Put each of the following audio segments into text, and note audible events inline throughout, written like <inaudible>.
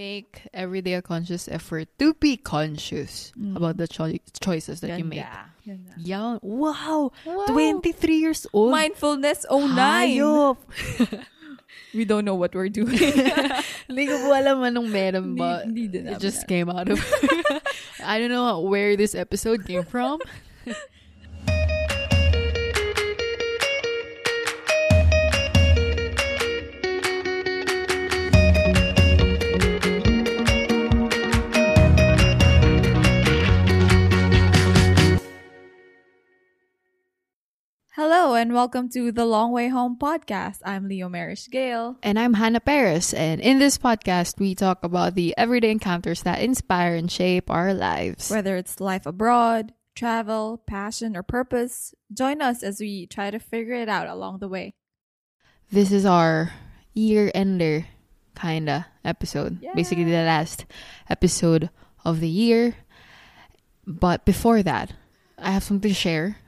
make every day a conscious effort to be conscious Mm. about the choi- choices that you make. Ganda. Young. Wow. Wow. 23 years old. Mindfulness 09. Hayop. <laughs> We don't know what we're doing. <laughs> Hindi ko po alam anong meron ba. It just came out of... <laughs> I don't know where this episode came from. Hello and welcome to the Long Way Home podcast. I'm Leomerish Gale. And I'm Hannah Paris, and in this podcast, we talk about the everyday encounters that inspire and shape our lives. Whether it's life abroad, travel, passion, or purpose, join us as we try to figure it out along the way. This is our year ender kinda episode. Yeah. Basically, the last episode of the year. But before that, I have something to share,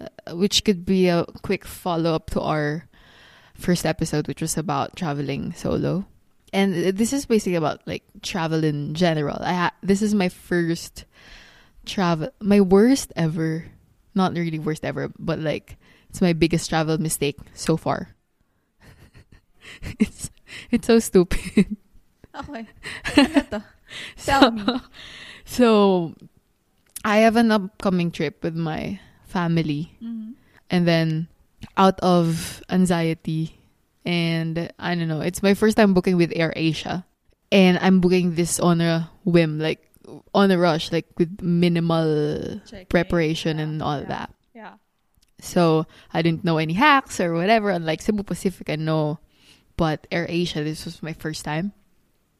Uh, which could be a quick follow up to our first episode, which was about traveling solo. And this is basically about like travel in general. I ha- this is my first travel, my worst ever, not really worst ever, but like it's my biggest travel mistake so far. <laughs> it's it's so stupid. Oh, okay. Ano? <laughs> Tell me. So I have an upcoming trip with my family Mhm. and then out of anxiety and I don't know, it's my first time booking with Air Asia. And I'm booking this on a whim, like on a rush, like with minimal Checking. preparation Yeah, and all yeah. that. Yeah. So I didn't know any hacks or whatever. Unlike Cebu Pacific, I know. But Air Asia, this was my first time.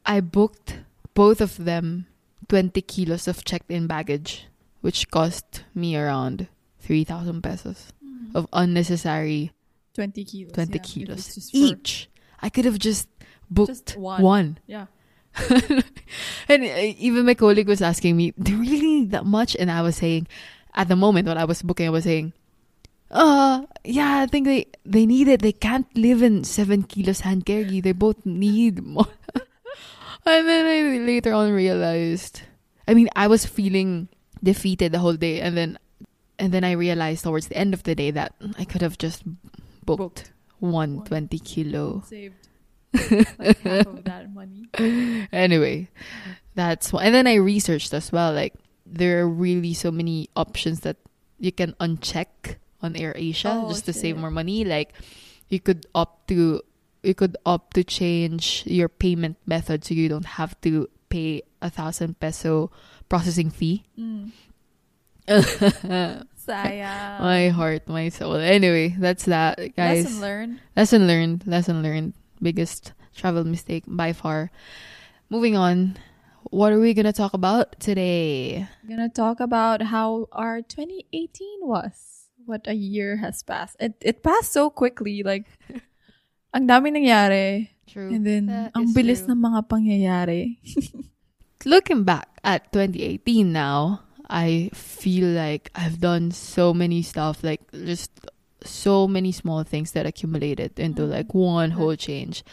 I booked both of them 20 kilos of checked in baggage, which cost me around 3,000 pesos of unnecessary 20 kilos. 20 yeah, kilos each. I could have just booked Just one. one. Yeah. <laughs> and uh, even my colleague was asking me, do you really need that much? And I was saying, at the moment when I was booking, I was saying, uh, yeah, I think they, they need it. They can't live in seven kilos hand carry. They both need more. <laughs> and then I later on realized, I mean, I was feeling defeated the whole day. And then, and then I realized towards the end of the day that I could have just booked, Booked. one. 20 kilo Saved like <laughs> half of that money. anyway, that's one. And then I researched as well. Like there are really so many options that you can uncheck on Air Asia Oh, just to save more money. Like you could opt to you could opt to change your payment method so you don't have to pay a thousand peso processing fee. Mm. <laughs> Sayang. my heart, my soul. Anyway, that's that, guys. Lesson learned. Lesson learned. Lesson learned. Biggest travel mistake by far. Moving on. What are we gonna talk about today? We're gonna talk about how our 2018 was. What a year has passed. It it passed so quickly. Like, <laughs> ang dami nangyari. True. And then, That ang bilis true. ng mga pangyayari. <laughs> Looking back at 2018 now, I feel like I've done so many stuff, like just so many small things that accumulated into Mhm. like one whole change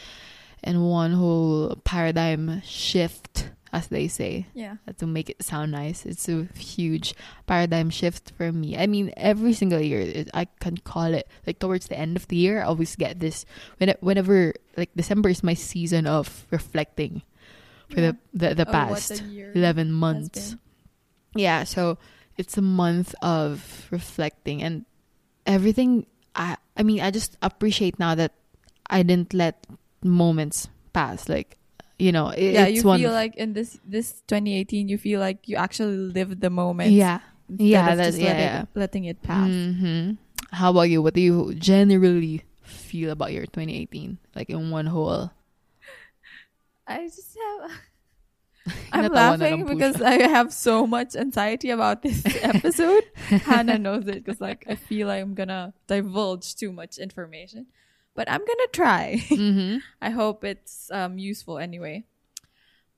and one whole paradigm shift, as they say. Yeah. to make it sound nice. It's a huge paradigm shift for me. I mean, every single year, it, I can call it like towards the end of the year. I always get this when whenever like December is my season of reflecting for the the, the Oh, past the eleven has months. Yeah, so it's a month of reflecting and everything. I I mean, I just appreciate now that I didn't let moments pass. Like you know, it, Yeah, you feel like in this this 2018, you feel like you actually lived the moment. yeah. Yeah, that's- just yeah, letting, yeah. letting it pass. Mm-hmm. How about you? What do you generally feel about your 2018? Like in one whole. <laughs> I just have. I'm laughing because. I have so much anxiety about this <laughs> episode. Hannah knows it because like I feel like I'm gonna divulge too much information, but I'm gonna try. Mhm. <laughs> I hope it's um useful anyway.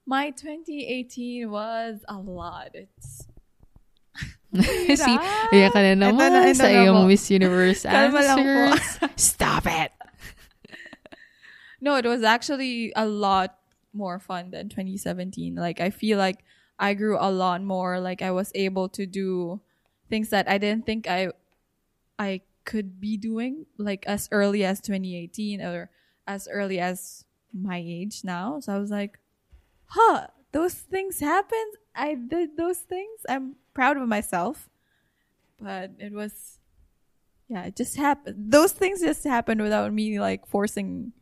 My 2018 was a lot. It's <laughs> See, Kaya ka na Ito naman na, ito sa iyong. Miss Universe answers. Stop it! No, it was actually a lot more fun than 2017. Like I feel like I grew a lot more. Like I was able to do things that I didn't think I I could be doing like as early as 2018 or as early as my age now. So I was like, huh, those things happened. I did those things. I'm proud of myself. But it was, yeah, it just happened. Those things just happened without me like forcing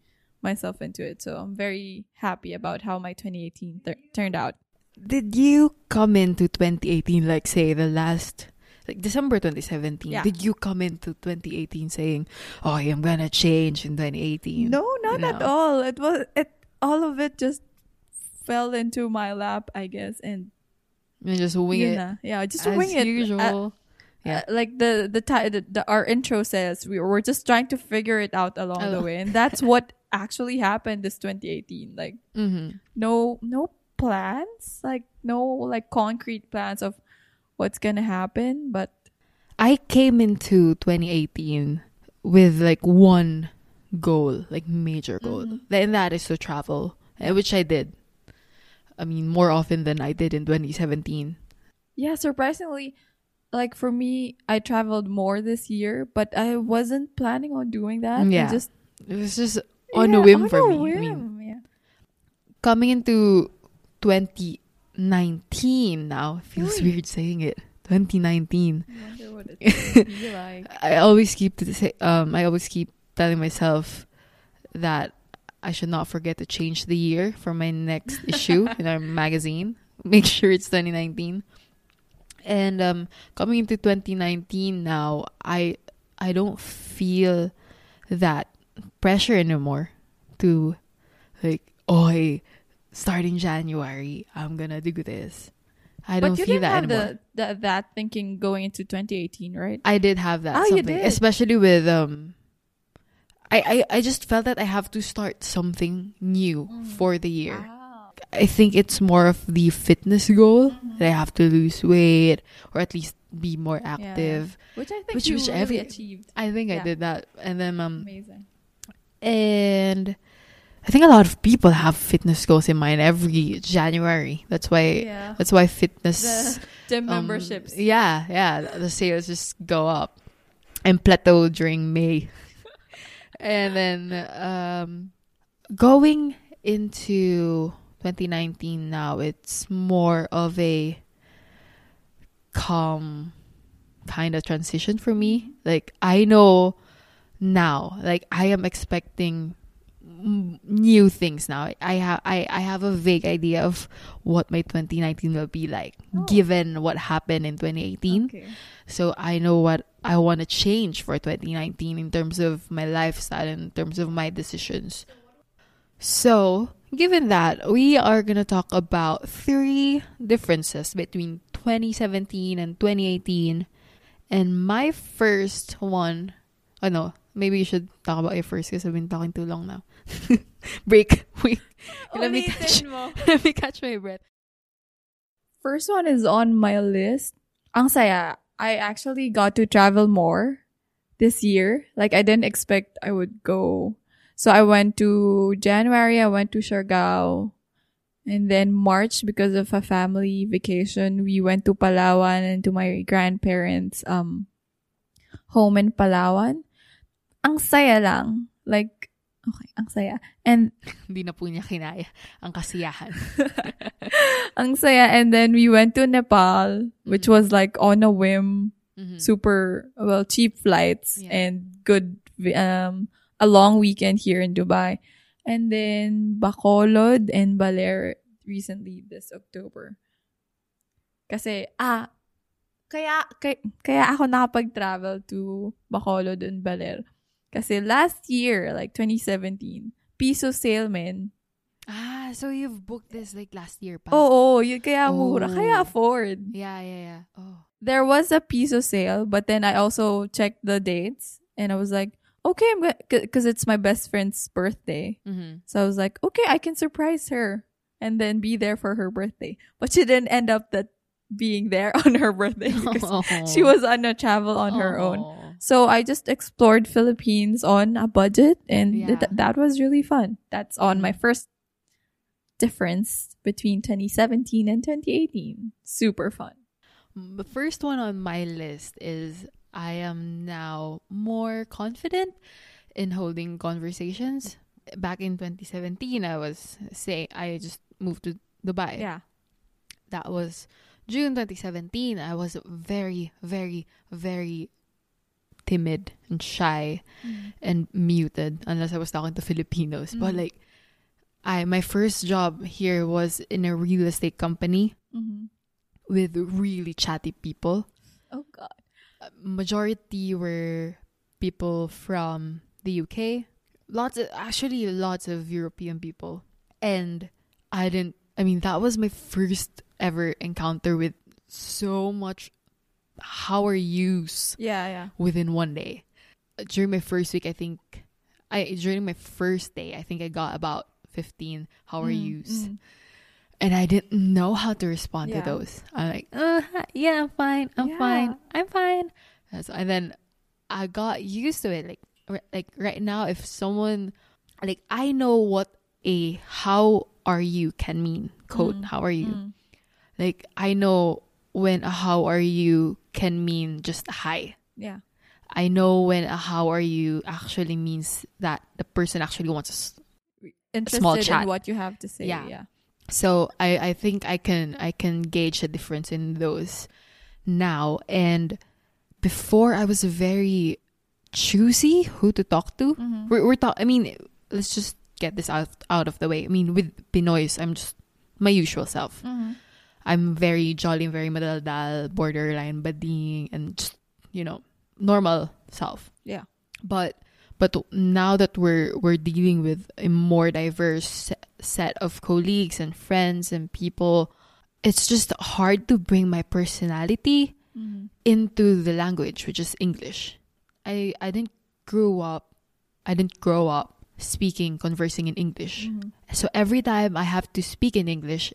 myself into it. So I'm very happy about how my 2018 th- turned out. Did you come into 2018 like say the last like December 2017? Yeah. Did you come into 2018 saying, "Oh, I'm gonna change in 2018"? No, not at all. It was it all of it just fell into my lap, I guess, and You just wing it na. Yeah, just as wing it. usual. Yeah. Uh, like the the, the the our intro says, we were just trying to figure it out along the Oh. way, and that's what actually happened this 2018. Like mm-hmm. no no plans, like no like concrete plans of what's gonna happen, but I came into 2018 with like one goal, like major goal, Mhm. and that is to travel, eh, which I did. I mean, more often than I did in 2017. yeah, surprisingly, like for me, I traveled more this year, but I wasn't planning on doing that. I Yeah. just It was just on a whim on for a me. I mean, yeah. coming into 2019 now, feels weird saying it. 2019. I what it's <laughs> like. I always keep to say, um, I always keep telling myself that I should not forget to change the year for my next <laughs> issue in our magazine. Make sure it's 2019. And um, coming into 2019 now, I I don't feel that pressure anymore to like, oh, hey, starting January, I'm gonna do this. I don't you feel didn't that have anymore. the, the that thinking going into 2018, right? I did have that. Oh, you did? especially with um. I, I, I just felt that I have to start something new Mm. for the year. Ah. I think it's more of the fitness goal that I have to lose weight or at least be more yeah. active. Which I think Which- you which really every- achieved. I think I did that, and then um, Amazing. And I think a lot of people have fitness goals in mind every January. That's why Yeah. that's why fitness The gym um, memberships. Yeah, yeah. The sales just go up and plateau during May. <laughs> and then um, going into 2019 now, it's more of a calm kind of transition for me. Like, I know now, like, I am expecting new things now. I have I, I have a vague idea of what my 2019 will be like Oh. given what happened in 2018. Okay. So I know what I want to change for 2019 in terms of my lifestyle in terms of my decisions. So, given that, we are going to talk about three differences between 2017 and 2018. And my first one, oh no, maybe you should talk about it first because I've been talking too long now. <laughs> Break. <laughs> Wait. Let me catch, mo. <laughs> let me catch my breath. First one is on my list. Ang saya. I actually got to travel more this year. Like I didn't expect I would go. So I went to January, I went to Siargao. And then March, because of a family vacation, we went to Palawan and to my grandparents' um home in Palawan. Ang saya lang. Like, okay, ang saya. And <laughs> Hindi na po niya kinaya ang kasiyahan. <laughs> ang saya. And then we went to Nepal, which Mhm. was like on a whim, Mhm. super, well, cheap flights Yeah. and good, um, a long weekend here in Dubai. And then Bacolod and Baler recently this October. Kasi, ah, kaya, kaya, kaya ako nakapag-travel to Bacolod and Baler. Kasi last year, like 2017, piso sale, man. Ah, so you've booked this like last year pa? Oo, yun kaya mura. Oh. Kaya afford. Yeah, yeah, yeah. Oh. There was a piso sale, but then I also checked the dates and I was like, okay, I'm gonna, because it's my best friend's birthday. Mm-hmm. So I was like, okay, I can surprise her and then be there for her birthday. But she didn't end up that being there <laughs> on her birthday because <laughs> she was on a travel on her own. So I just explored Philippines on a budget and Yeah. th- that was really fun. That's on my mm-hmm. first difference between 2017 and 2018? Super fun. Mm, the first one on my list is I am now more confident in holding conversations. Back in 2017, I was saying I just moved to Dubai. Yeah. That was June 2017. I was very, very, very timid and shy and muted unless I was talking to Filipinos. But Mhm. like, I my first job here was in a real estate company Mm-hmm. with really chatty people. Oh God. majority were people from the UK. Lots of actually lots of European people. And I didn't I mean that was my first ever encounter with so much how are yous Yeah, yeah. within one day. During my first week I think I during my first day I think I got about 15 how are Mm, yous mm. and I didn't know how to respond Yeah. to those. I'm like, uh, yeah, I'm fine, I'm Yeah. fine, I'm fine. And, so, and then I got used to it. Like, r- like right now, if someone, like, I know what a "how are you" can mean. Quote, Mm, "How are you?" Mm. Like, I know when a "how are you" can mean just hi. Yeah. I know when a "how are you" actually means that the person actually wants us Interested Small chat. in what you have to say. Yeah. Yeah. so I, I think I can I can gauge the difference in those now and before I was very choosy who to talk to. Mhm. We're we're talk I mean let's just get this out out of the way. I mean with Pinoys I'm just my usual self. Mhm. I'm very jolly, very madaldal, borderline bading and just you know normal self. Yeah. But but now that we're we're dealing with a more diverse set of colleagues and friends and people, it's just hard to bring my personality Mhm. into the language, which is English. I I didn't grow up I didn't grow up speaking conversing in English. Mhm. So every time I have to speak in English,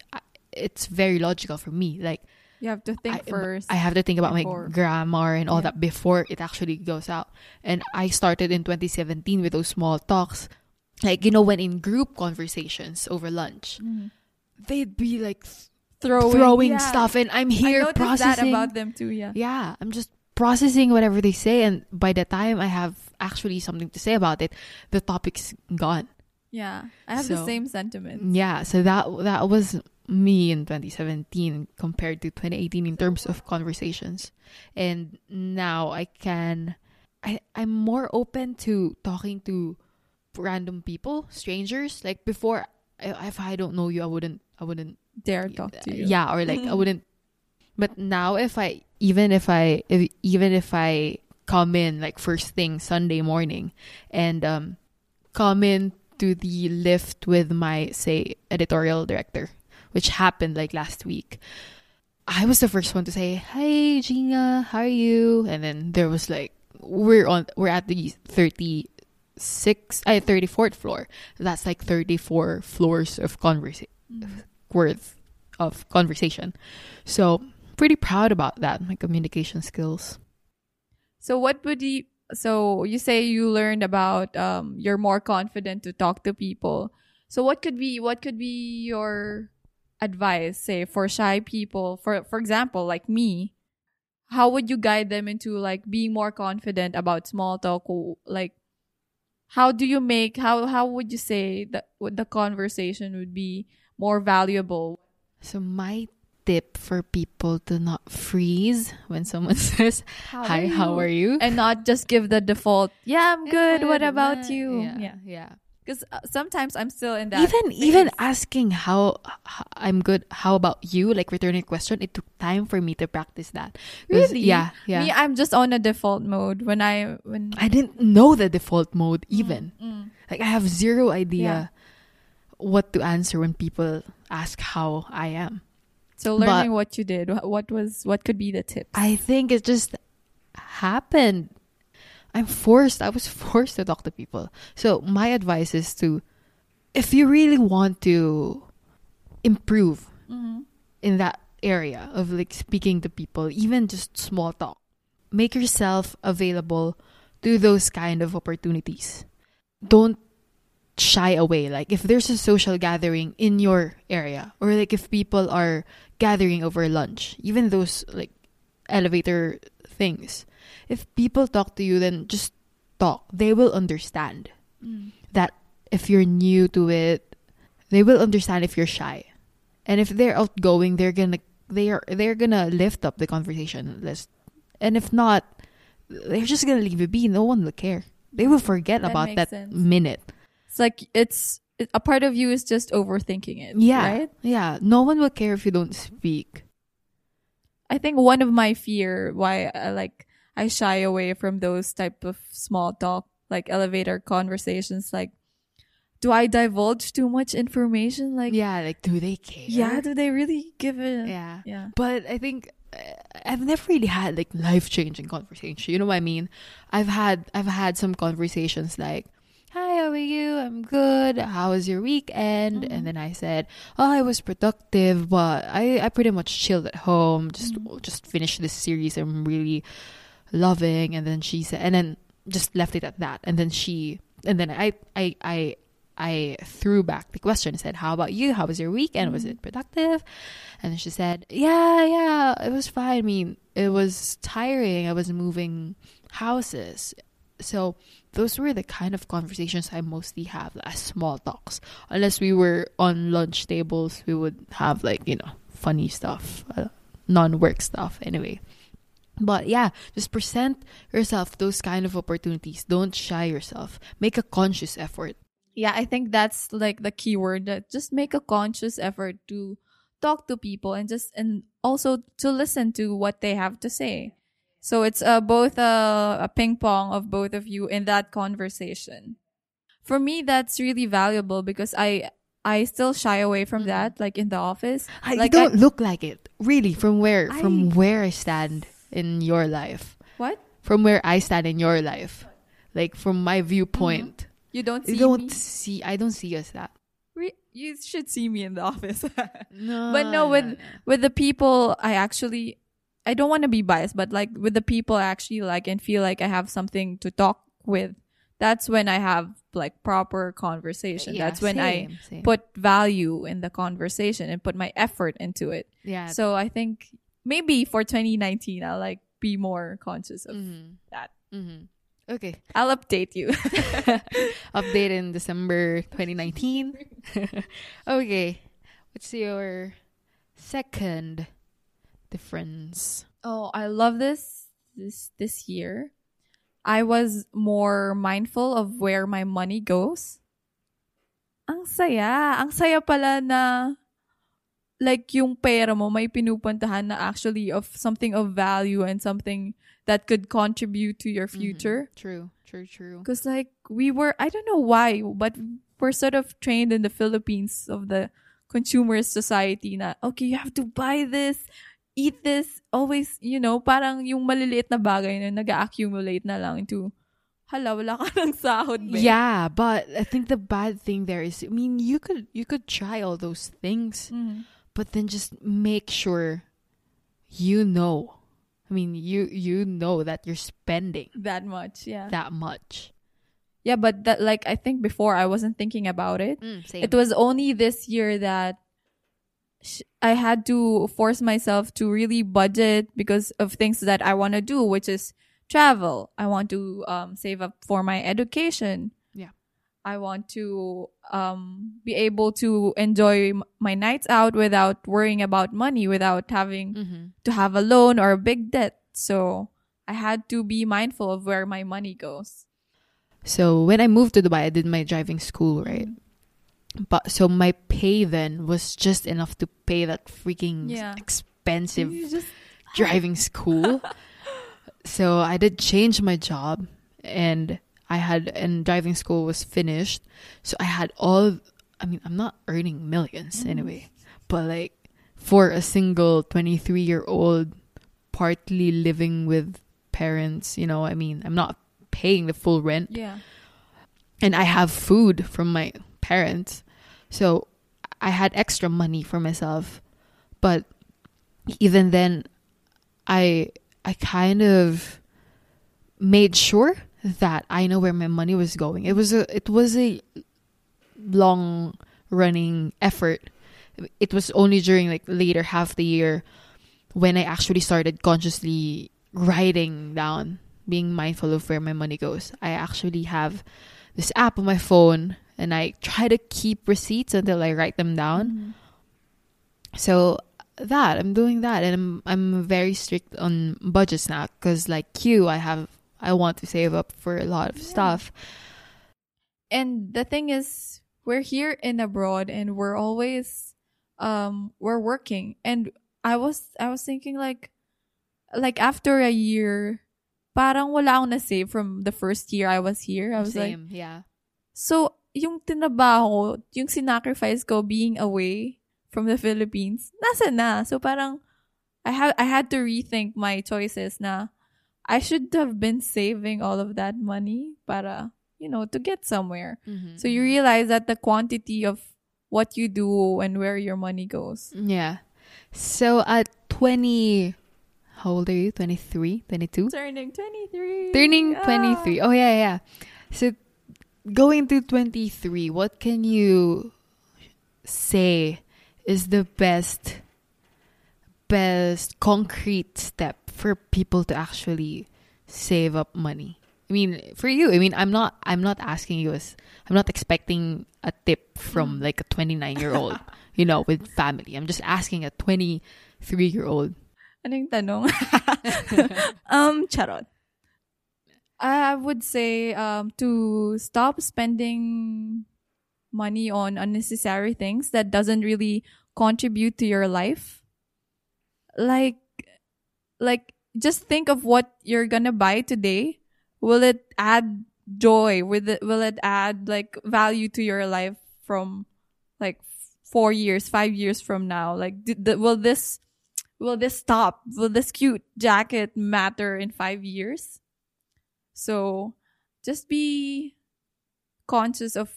it's very logical for me. Like You have to think I, first. I have to think about before. my grammar and all Yeah. that before it actually goes out. And I started in 2017 with those small talks. Like, you know, when in group conversations over lunch, Mhm. they'd be like throwing, throwing yeah. stuff, and I'm here noticed processing. that about them too. Yeah. yeah, I'm just processing whatever they say. And by the time I have actually something to say about it, the topic's gone. Yeah. I have the same sentiment. Yeah, so that that was me in 2017 compared to 2018 in terms of conversations. And now I can I I'm more open to talking to random people, strangers. Like before if I don't know you, I wouldn't I wouldn't Dare talk to you. yeah, or like I wouldn't but now if I even if I if, even if I come in like first thing Sunday morning and um come in to the lift with my say editorial director, which happened like last week. I was the first one to say, "Hey, Gina, how are you?" And then there was like, "We're on, we're at the thirty six, I thirty fourth floor. That's like thirty four floors of conversation Mhm. worth of conversation. So pretty proud about that, my communication skills. So what would you so you say you learned about um you're more confident to talk to people. So what could be what could be your advice say for shy people for for example like me how would you guide them into like being more confident about small talk? Or, like how do you make how how would you say that the conversation would be more valuable? So my tip for people to not freeze when someone <laughs> says, "Hi, how are you?" and not just give the default yeah i'm good what? about you? Yeah, yeah. yeah. Because uh, sometimes i'm still in that even phase. even asking how, how I'm good, how about you? Like returning a question, it took time for me to practice that. Really? Yeah, yeah. me i'm just on a default mode when i when I didn't know the default mode even. Mm. Like I have zero idea what to answer when people ask how I am. so learning what you did what was what could be the tip? I think it just happened. I'm forced. I was <laughs> forced to talk to people. So my advice is to, if you really want to improve Mhm. in that area of like speaking to people, even just small talk, make yourself available to those kind of opportunities. Don't shy away. Like if there's a social gathering in your area, or like if people are gathering over lunch, even those like elevator things, if people talk to you, then just talk. They will understand Mm. that if you're new to it, they will understand if you're shy. And if they're outgoing, they're gonna they are they're gonna lift up the conversation list. And if not, they're just gonna leave it be. No one will care. They will forget That about that sense. minute. It's like it's it, a part of you is just overthinking it. Yeah. Right? Yeah. No one will care if you don't speak. I think one of my fear why I like I shy away from those type of small talk like elevator conversations like do I divulge too much information like yeah, like do they care? yeah do they really give it Yeah. yeah But I think uh, I've never really had like life changing conversation. You know what I mean? I've had I've had some conversations like, "Hi, how are you? I'm good. How was your weekend?" Mhm. And then I said, "Oh, I was productive, but I I pretty much chilled at home. Just Mhm. just finished this series I'm really loving." And then she said, and then just left it at that. And then she and then I I I I threw back the question and said, How about you? How was your weekend? Was it productive? And then she said, Yeah, yeah, it was fine. I mean, it was tiring. I was moving houses. So those were the kind of conversations I mostly have as small talks. Unless we were on lunch tables, we would have like, you know, funny stuff, uh, non work stuff anyway. But yeah, just present yourself those kind of opportunities. Don't shy yourself. Make a conscious effort. yeah I think that's like the key word that just make a conscious effort to talk to people and just and also to listen to what they have to say so it's uh, both a, a ping pong of both of you in that conversation for me that's really valuable because i i still shy away from Mhm. that like in the office I Like, don't look like it. Really, from where from where I stand in your life. what From where I stand in your life. Like from my viewpoint. Mm-hmm. you don't see You don't me see I don't see us that. Re- you should see me in the <laughs> office No. But no, with- with the people I actually I don't want to be biased, but like with the people I actually like and feel like I have something to talk with, that's when I have like proper conversation. Yeah, that's when I same, same. put value in the conversation and put my effort into it. yeah. So I think maybe for 2019 I'll like be more conscious of mhm, that. mhm. Okay. I'll update you. <laughs> Update in December 2019. <laughs> okay. What's your second difference? Oh, I love this this this year. I was more mindful of where my money goes. Ang saya. Ang saya pala na like yung pera mo may pinupuntahan na actually of something of value and something that could contribute to your Mhm. future. True. True, true. Because like we were, I don't know why, but we're sort of trained in the Philippines of the consumerist society na, okay, you have to buy this, eat this, always, you know, parang yung maliliit na bagay na nag-accumulate na lang into, hala, wala ka ng sahod, be. Yeah, but I think the bad thing there is I mean you could you could try all those things, Mhm. But then just make sure you know. I mean you you know that you're spending That much, yeah. that much. yeah, but that, like, I think before I wasn't thinking about it. same. It was only this year that sh- I had to force myself to really budget because of things that I want to do, which is travel. I want to um, save up for my education. I want to um, be able to enjoy m- my nights out without worrying about money, without having Mhm. to have a loan or a big debt. So I had to be mindful of where my money goes. So when I moved to Dubai, I did my driving school, right? But so my pay then was just enough to pay that freaking Yeah. expensive just driving school. <laughs> so I did change my job and I had and driving school was finished. So I had all I mean, I'm not earning 1000000s Mhm. anyway. But like for a single 23 year old partly living with parents, you know, I mean, I'm not paying the full rent yeah. and I have food from my parents. So I had extra money for myself. But even then I I kind of made sure that I know where my money was going. It was a it was a long running effort. It was only during like later half the year when I actually started consciously writing down, being mindful of where my money goes. I actually have this app on my phone and I try to keep receipts until I write them down. Mm-hmm. So that I'm doing that and I'm I'm very strict on budgets now cuz like you I have I want to save up for a lot of Yeah. stuff. and the thing is we're here in abroad and we're always um we're working and i was i was thinking like like after a year parang wala akong na-save from the first year i was here i was like Same, yeah. so yung tinabaho yung sinacrifice ko being away from the philippines nasa na so parang i had i had to rethink my choices na i should have been saving all of that money para you know to get somewhere so you realize that the quantity of what you do and where your money goes. Yeah. So at 20 how old are you? 23, 22? Turning 23. Turning Ah. 23. Oh yeah, yeah. So going to 23, what can you say is the best best concrete step for people to actually save up money? I mean, for you, I mean, I'm not I'm not asking you as I'm not expecting a tip from Mm. like a 29-year-old, <laughs> you know, with family. I'm just asking a 23-year-old. Ano yung tanong? <laughs> <laughs> um, charot. I would say um, to stop spending money on unnecessary things that doesn't really contribute to your life. Like, like just think of what you're gonna buy today. Will it add joy? Will it, will it add like value to your life from like four years, five years from now? Like, d- d- will this will this stop? Will this cute jacket matter in five years? So just be conscious of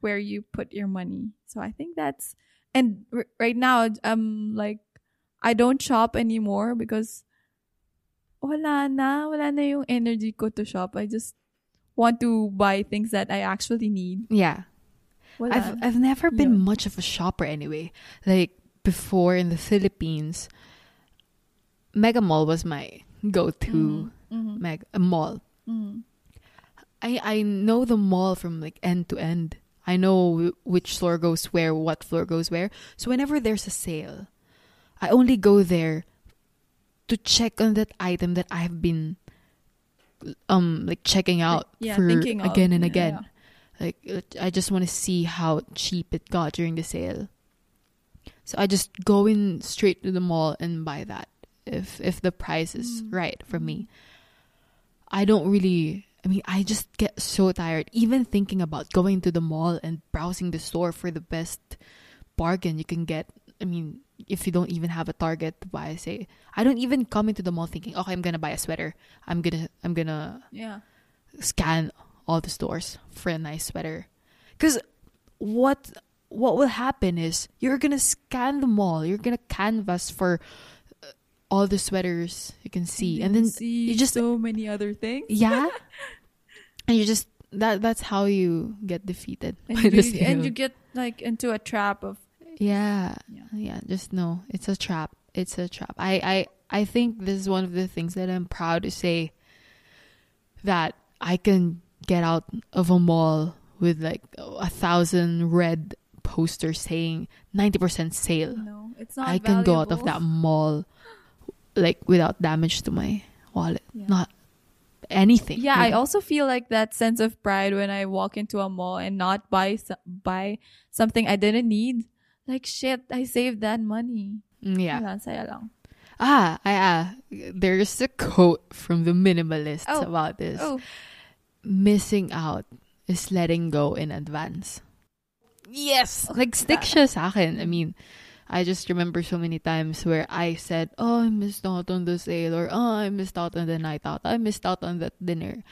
where you put your money. So I think that's, and r- right now, I'm like, I don't shop anymore because wala na, wala na yung energy ko to shop. I just want to buy things that I actually need. Yeah. Wala. I've I've never been Yeah. much of a shopper anyway. Like before in the Philippines, Mega Mall was my go-to Mhm. meg- uh, mall. Mhm. I I know the mall from like end to end. I know wh- which floor goes where, what floor goes where. So whenever there's a sale, I only go there to check on that item that I've been um like checking out yeah, for thinking of, again and again. yeah. Like I just want to see how cheap it got during the sale. So I just go in straight to the mall and buy that if if the price is Mm. right for me. I don't really I mean I just get so tired even thinking about going to the mall and browsing the store for the best bargain you can get. I mean, if you don't even have a target to buy, say I don't even come into the mall thinking, "Okay, I'm going to buy a sweater. I'm going to I'm to Yeah. scan all the stores for a nice sweater. Because what what will happen is you're gonna scan the mall You're gonna canvas for uh, all the sweaters you can see, and then see you just so many other things. yeah, <laughs> and you just that that's how you get defeated and you, and you get like into a trap of yeah, Yeah. yeah. Just know it's a trap. It's a trap. I I I think this is one of the things that I'm proud to say that I can get out of a mall with like a thousand red posters saying 90% sale. no, it's not. I can go out of that mall like without damage to my wallet. Yeah. Not anything. Yeah, I also feel like that sense of pride when I walk into a mall and not buy buy something I didn't need. Like shit, I saved that money. Yeah. Saya lang. Ah, I, ah, there's a quote from the minimalists Oh. about this. Oh, Missing out is letting go in advance. Yes! Like, stick siya sa akin. I mean, I just remember so many times where I said, oh, I missed out on the sale, or oh, I missed out on the night out, I missed out on that dinner.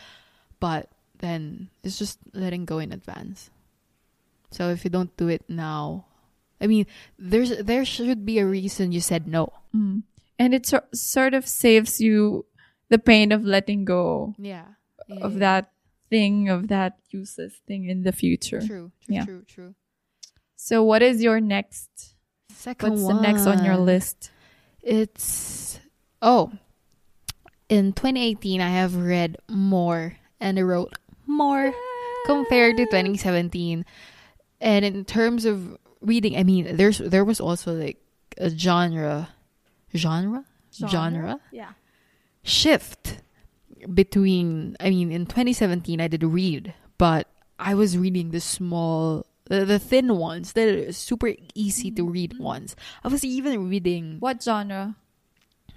But then, it's just letting go in advance. So if you don't do it now, I mean, there's there should be a reason you said no. mm. and it sor- sort of saves you the pain of letting go Yeah. of that thing of that useless thing in the future. True. True. Yeah. True. True. So what is your next? Second What's one. the next on your list? It's oh, in 2018 I have read more and I wrote more compared to 2017. And in terms of reading, I mean, there's there was also like a genre, genre, genre, Yeah. shift between. I mean, in 2017 I did read, but I was reading the small. The, the thin ones, the super easy to read mm-hmm. ones. I was even reading. What genre?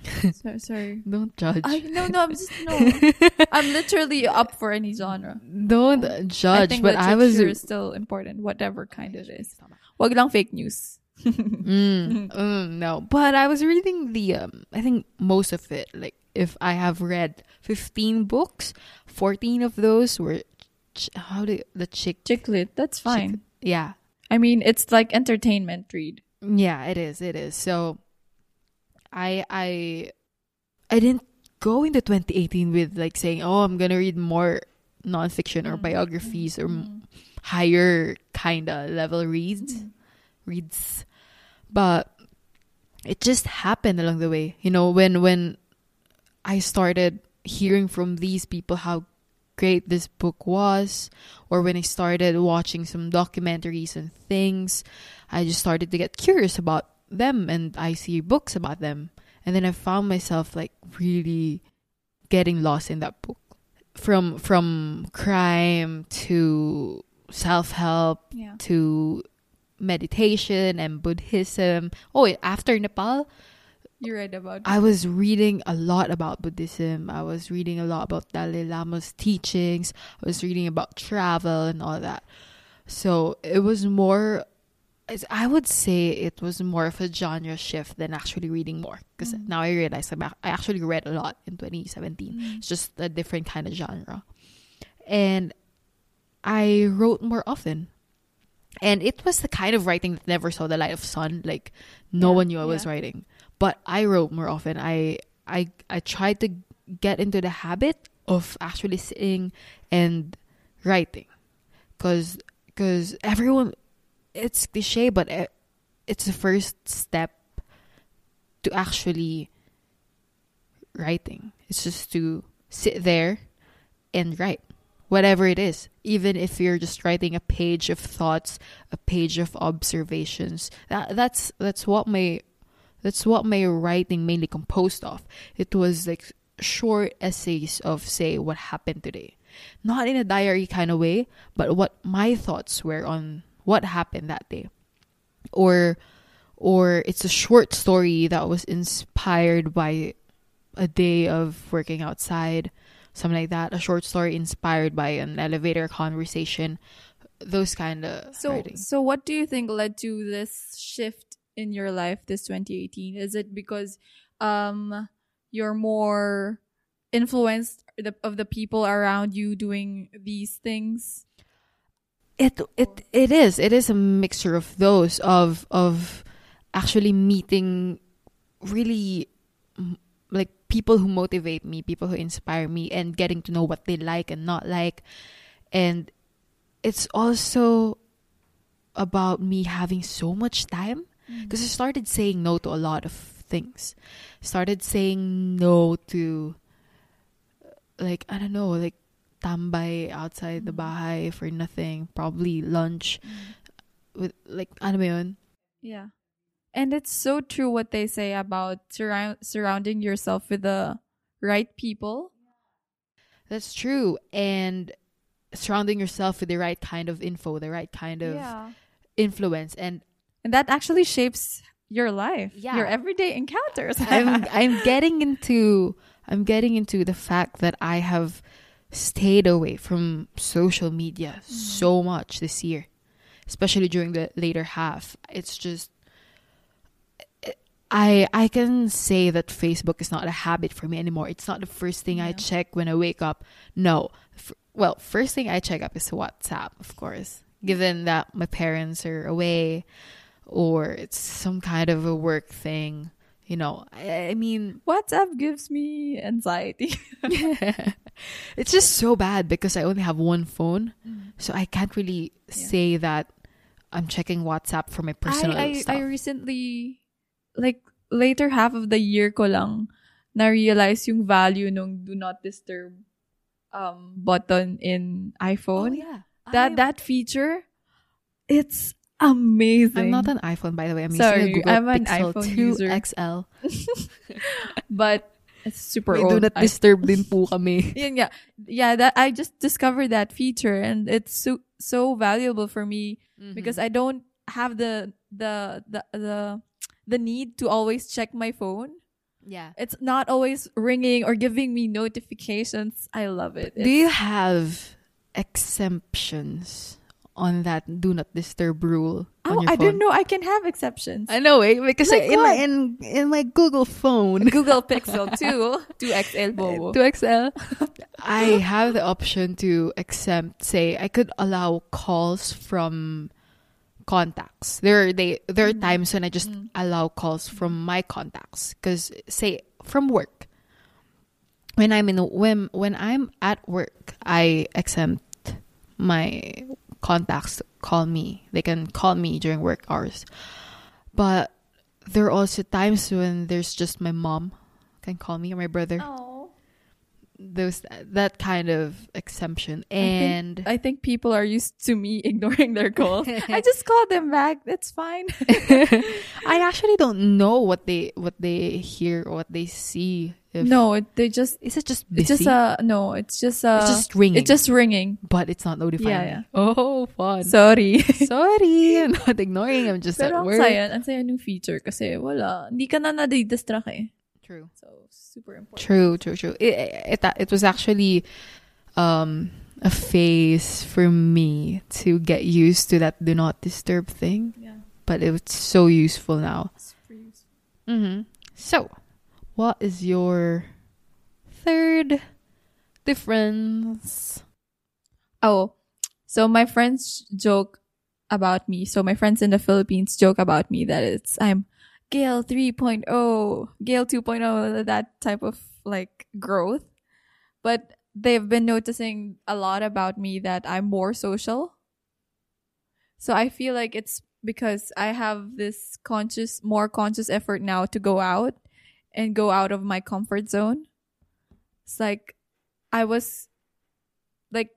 <laughs> so, sorry. Don't judge. I no no I'm just no. <laughs> I'm literally up for any genre. Don't I judge, think but I was is still important, whatever kind it is. Wag lang fake news. <laughs> Mm, mm, no, but I was reading the um I think most of it like if I have read 15 books, 14 of those were ch- how do the chick Chicklit, that's fine. yeah. I mean, it's like entertainment read. Yeah, it is. It is. So I I I didn't go into 2018 with like saying, "Oh, I'm going to read more nonfiction or biographies or higher kind of level reads." Mm-hmm. Reads. But it just happened along the way. You know, when when I started hearing from these people how great this book was or when I started watching some documentaries and things, I just started to get curious about them and I see books about them. And then I found myself like really getting lost in that book. From from crime to self-help Yeah. to meditation and Buddhism. Oh, after Nepal, You read about I was reading a lot about Buddhism. I was reading a lot about Dalai Lama's teachings. I was reading about travel and all that. So it was more, I would say it was more of a genre shift than actually reading more. Because Mm. now I realize I'm I actually read a lot in 2017. Mm. It's just a different kind of genre. And I wrote more often. And it was the kind of writing that never saw the light of sun. Like no Yeah, one knew I was writing. But I wrote more often. I I I tried to get into the habit of actually sitting and writing. Cuz cuz everyone it's cliche but it, it's the first step to actually writing. It's just to sit there and write whatever it is even if you're just writing a page of thoughts a page of observations. That that's that's what my that's what my writing mainly composed of. It was like short essays of say what happened today. Not in a diary kind of way but what my thoughts were on what happened that day. Or or it's a short story that was inspired by a day of working outside something like that a short story inspired by an elevator conversation those kind of So, writing. so what do you think led to this shift in your life this 2018? Is it because um you're more influenced the, of the people around you doing these things? it it it is it is a mixture of those of of actually meeting really like people who motivate me people who inspire me and getting to know what they like and not like and it's also about me having so much time mm. because I started saying no to a lot of things. Started saying no to like I don't know, like tambay outside the mm. bahay for nothing, probably lunch mm. with like ano ba yun? Yeah. And it's so true what they say about surround, surrounding yourself with the right people. That's true. And surrounding yourself with the right kind of info, the right kind of yeah. influence and And that actually shapes your life. Yeah. Your everyday encounters. <laughs> I'm <laughs> I'm getting into I'm getting into the fact that I have stayed away from social media mm-hmm. so much this year, especially during the later half. It's just I I can say that Facebook is not a habit for me anymore. It's not the first thing I check when I wake up. No. F- well, first thing I check up is WhatsApp, of course. Given that my parents are away or it's some kind of a work thing, You know, I, I mean, WhatsApp gives me anxiety. <laughs> <laughs> it's just so bad because I only have one phone, mm. so I can't really say that I'm checking WhatsApp for my personal I, I, stuff. I recently, like, later half of the year ko lang, na-realize yung value nung do not disturb um, button in iPhone. oh yeah, That, I'm- that feature, it's amazing. I'm not an iPhone, by the way. I'm Sorry, using a Google I'm an Pixel iPhone 2 user. XL. <laughs> but it's super May old. do not I- disturb din po kami. <laughs> Yun nga. Yeah, that I just discovered that feature and it's so so valuable for me Mm-hmm. because I don't have the the the the the need to always check my phone. yeah. It's not always ringing or giving me notifications. I love it. Do you have exemptions on that do not disturb rule on Oh, I phone? didn't know I can have exceptions. I know, eh? Because Like in my in in my Google phone, <laughs> Google Pixel 2, <laughs> 2XL Bobo. <laughs> 2XL, I have the option to exempt. Say, I could allow calls from contacts. There, are they there are mm-hmm. times when I just mm-hmm. allow calls from my contacts. Because say from work, when I'm in when when I'm at work, I exempt my contacts call me. They can call me during work hours. But there are also times when there's just my mom can call me or my brother. Oh. Those that kind of exemption. And I think people are used to me <laughs> ignoring their calls. I just <laughs> call them back. That's fine. <laughs> I actually don't know what they what they hear or what they see. If, no, it, they just is it just busy? it's just a no. It's just a It's just ringing. It's just ringing. but it's not notifying Yeah, yeah. Oh, fun. Sorry. Sorry, I'm not ignoring. I'm just Pero at ang work. saya, ang saya ng feature kasi wala. Hindi ka na nadidistract eh. True. So, super important. True, true, true. It, it, it was actually um, a phase for me to get used to that do not disturb thing, Yeah. but it's so useful now. Super useful. Mm-hmm. So, what is your third difference? Oh, so my friends joke about me. So my friends in the Philippines joke about me that it's I'm Gale 3.0, Gale 2.0, that type of like growth. But they've been noticing a lot about me that I'm more social. So I feel like it's because I have this conscious, more conscious effort now to go out and go out of my comfort zone. It's like I was like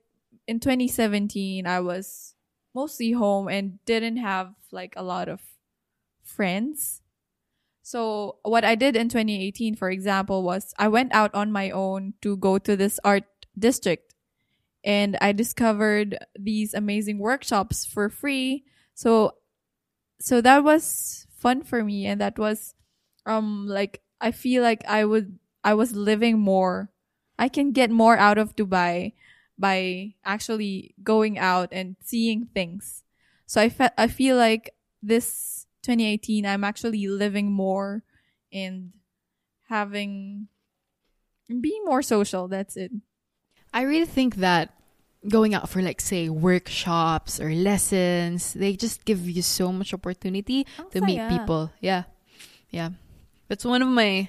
in 2017 I was mostly home and didn't have like a lot of friends. So what I did in 2018 for example was I went out on my own to go to this art district and I discovered these amazing workshops for free. So so that was fun for me and that was um like I feel like I would I was living more. I can get more out of Dubai by actually going out and seeing things. So I fe- I feel like this 2018 I'm actually living more and having being more social. That's it. I really think that going out for like say workshops or lessons, they just give you so much opportunity to meet saya. people. Yeah. Yeah. That's one of my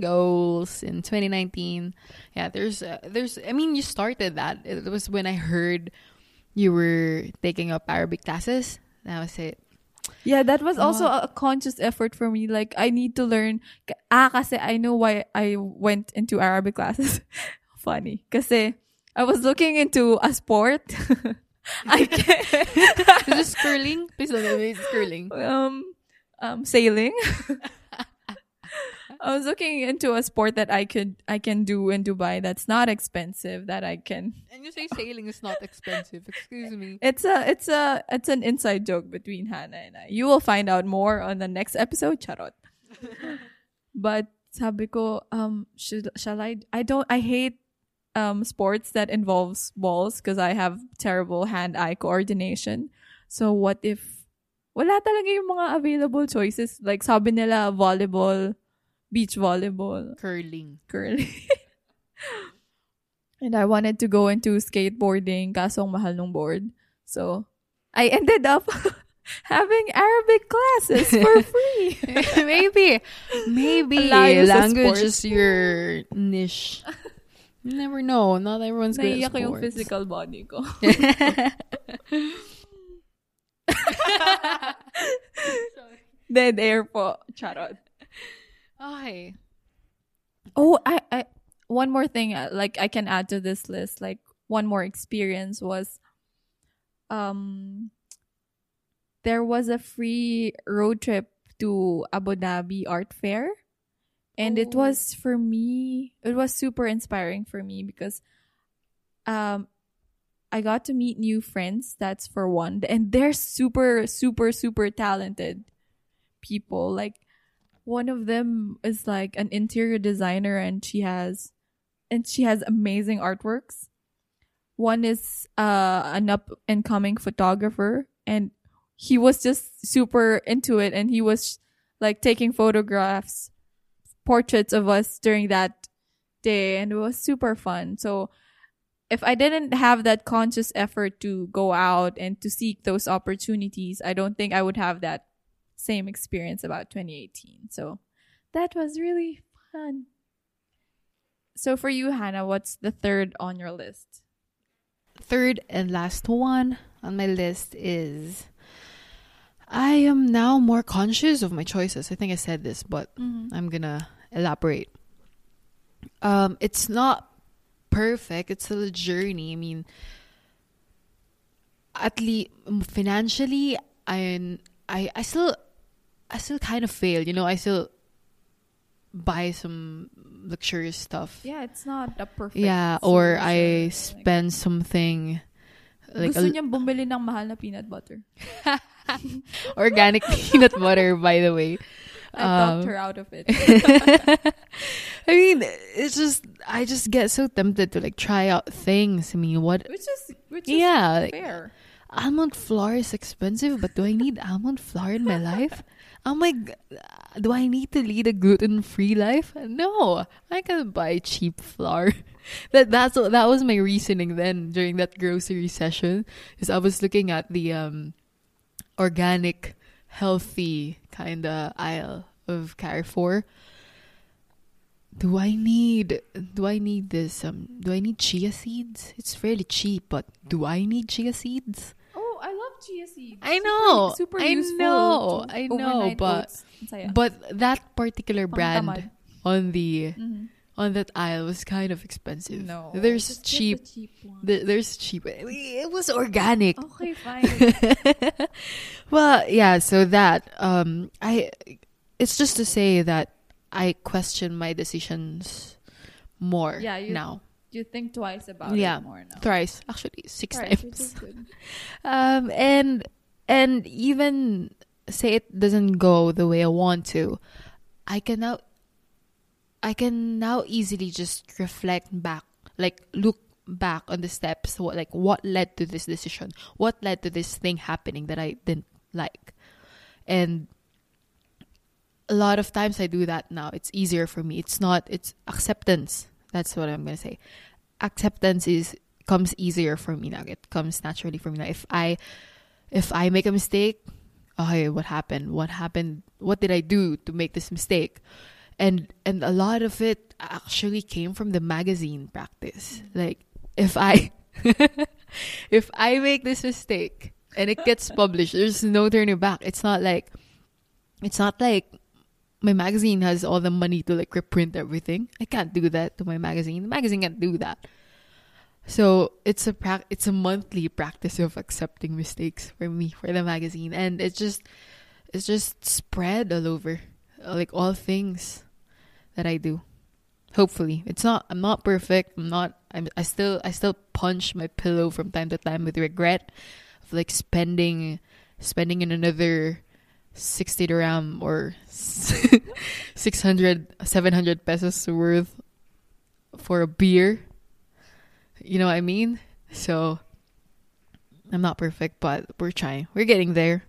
goals in 2019. Yeah, there's uh, there's I mean you started that. It was when I heard you were taking up Arabic classes. That was it. Yeah, that was also Ah. a conscious effort for me. Like, I need to learn. Ah, kasi I know why I went into Arabic classes. <laughs> Funny. Kasi I was looking into a sport. <laughs> I can't. Is this curling? Please don't tell me it's curling. <laughs> um, um, sailing. I was looking into a sport that I could, I can do in Dubai that's not expensive, that I can. And you say sailing is not expensive. Excuse me. It's a, it's a, it's an inside joke between Hannah and I. You will find out more on the next episode, charot. <laughs> but sabi ko, um, should, shall I, I don't, I hate, um, sports that involves balls because I have terrible hand-eye coordination. So what if, wala talaga yung mga available choices. Like sabi nila, volleyball, beach volleyball, Curling. curling. <laughs> and I wanted to go into skateboarding, kasong mahal ng board. So, I <laughs> ended up <laughs> having Arabic classes for free. maybe, maybe language is your niche. You never know. Not everyone's good Naiyak at yung physical body ko. Dead air po. Charot. Okay. Oh, I, I, one more thing, uh, like I can add to this list, like one more experience was, um, there was a free road trip to Abu Dhabi Art Fair. And it Oh. was for me, it was super inspiring for me because, um, I got to meet new friends. That's for one. And they're super, super, super talented people. Like, one of them is like an interior designer and she has and she has amazing artworks. One is uh an up and coming photographer and he was just super into it and he was like taking photographs portraits of us during that day and it was super fun. So if i didn't have that conscious effort to go out and to seek those opportunities i don't think i would have that same experience about 2018. So that was really fun. So for you, Hannah, what's the third on your list? Third and last one on my list is I am now more conscious of my choices. I think I said this, but I'm gonna elaborate. Um, it's not perfect. It's still a journey. I mean, at least financially, I I I still I still kind of fail. You know, I still buy some luxurious stuff. Yeah, it's not a perfect. Yeah, or. I Like, spend something like gusto a- niyang bumili ng mahal na peanut butter. <laughs> organic <laughs> peanut butter. By the way, I Um, talked her out of it. <laughs> I mean, it's just I just get so tempted to like try out things. I mean, what? which is which is Yeah, like, almond flour is expensive, but do I need almond flour in my life? I'm like, do I need to lead a gluten-free life? No, I can buy cheap flour. <laughs> that that's that was my reasoning then during that grocery session. Is I was looking at the um organic, healthy kind of aisle of Carrefour. Do I need do I need this um do I need chia seeds? It's fairly cheap, but do I need chia seeds? I love seeds. I know. Super, I useful. know. I know, but- oats. Ang saya. But that particular brand on the Mhm. on that aisle was kind of expensive. No. There's cheap. the cheap there- There's cheap. It was organic. Okay, <laughs> fine. well, yeah. So that um, I. It's just to say that I question my decisions more Yeah, you- now. You think twice about Yeah. it more now. Thrice, actually, six which times. <laughs> um and and even say it doesn't go the way i want to i can now i can now easily just reflect back like look back on the steps what like what led to this decision what led to this thing happening that i didn't like and a lot of times i do that now it's easier for me it's not it's acceptance that's what i'm gonna say. Acceptance is comes easier for me now it comes naturally for me. Now if i if i make a mistake okay what happened? What happened? What did i do to make this mistake? And and a lot of it actually came from the magazine practice. Like if i <laughs> if i make this mistake and it gets published there's no turning back. It's not like it's not like my magazine has all the money to like reprint everything i can't do that to my magazine the magazine can't do that so it's a prac- it's a monthly practice of accepting mistakes for me for the magazine, and it's just it's just spread all over, like all things that I do. Hopefully, it's not. I'm not perfect. I'm not. I'm. I still. I still punch my pillow from time to time with regret of like spending, spending in another. 60 dirham or <laughs> 600 700 pesos worth for a beer you know what I mean? So I'm not perfect, but we're trying. We're getting there.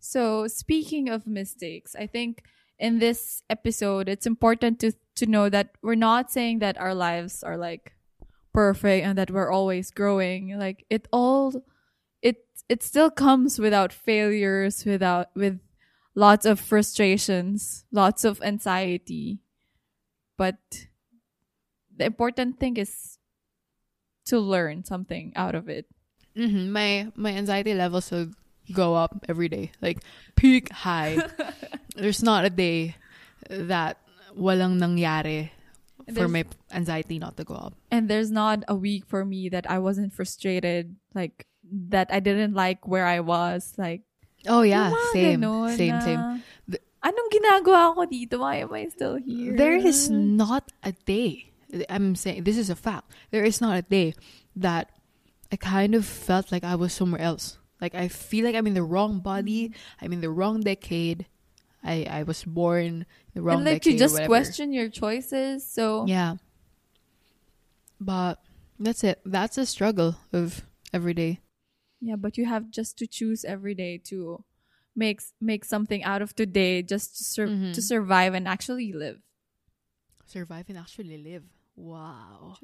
So speaking of mistakes, I think in this episode it's important to to know that we're not saying that our lives are like perfect and that we're always growing. Like it all it it still comes without failures, without with lots of frustrations, lots of anxiety. But the important thing is to learn something out of it. hmm My my anxiety levels will go up every day, like peak high. <laughs> There's not a day that walang nangyari for There's- my anxiety not to go up. And there's not a week for me that I wasn't frustrated, like that I didn't like where I was, like Oh yeah, same, same, na, same. The- Anong ginagawa ko dito? Why am I still here? There is not a day. I'm saying this is a fact. There is not a day that I kind of felt like I was somewhere else. Like I feel like I'm in the wrong body. Mm-hmm. I'm in the wrong decade. I I was born in the wrong and like you just question your choices. So Yeah. But that's it. That's a struggle of every day. Yeah, but you have just to choose every day to make make something out of today just to sur- Mhm. to survive and actually live. Survive and actually live. Wow.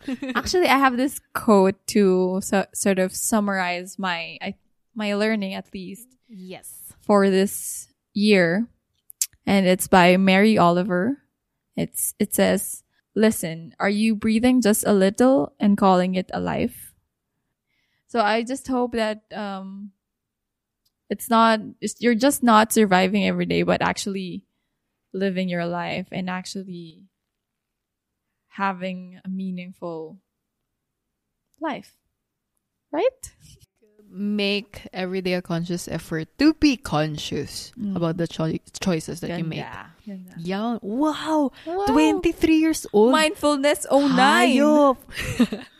<laughs> actually, I have this quote to so, sort of summarize my I, my learning at least Yes. for this year, and it's by Mary Oliver. It's it says, "Listen, are you breathing just a little and calling it a life?" So I just hope that um, it's not it's, you're just not surviving every day, but actually living your life and actually having a meaningful life, right? Make every day a conscious effort to be conscious Mm. about the choi- choices that you make. Ganda. Ganda. Yeah. Wow. Wow. 23 years old. Mindfulness 09. <laughs>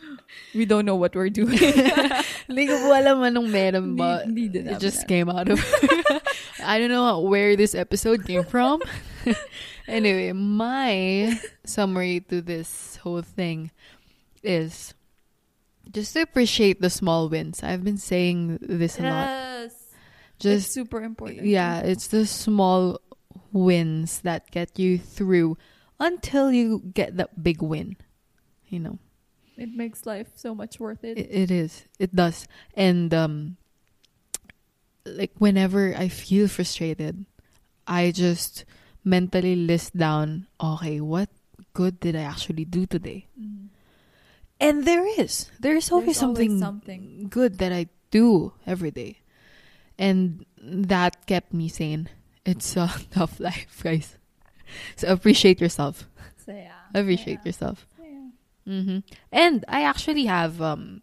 We don't know what we're doing. <laughs> Hindi ko po alam anong meron ba. Hindi- hindi din It just came out of... <laughs> I don't know where this episode came from. <laughs> anyway, my summary to this whole thing is just to appreciate the small wins. I've been saying this a lot. yes. it's Just super important. yeah, it's the small wins that get you through until you get that big win. You know. It makes life so much worth it. It, it is. It does. And um like whenever I feel frustrated, I just mentally list down, okay, what good did I actually do today? Mhm. And there is. There is always There's something, always something. good that I do every day. And that kept me sane. It's <laughs> a tough life, guys. So appreciate yourself. So yeah. Appreciate yeah. yourself. Yeah. hmm And I actually have um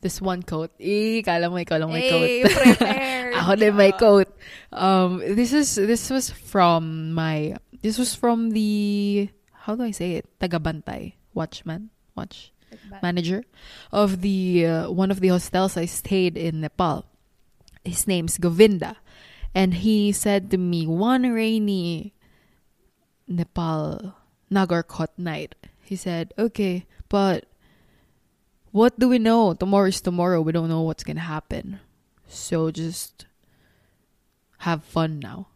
this one coat. Eh, kala mo ikaw lang may Hey, quote. <laughs> Ako din may quote. Um, this is this was from my this was from the how do I say it? Tagabantay watchman watch manager of the uh, one of the hostels I stayed in Nepal. His name's Govinda, and he said to me one rainy Nepal Nagarkot night. He said, "Okay, but what do we know? Tomorrow is tomorrow. We don't know what's gonna happen. So just have fun now."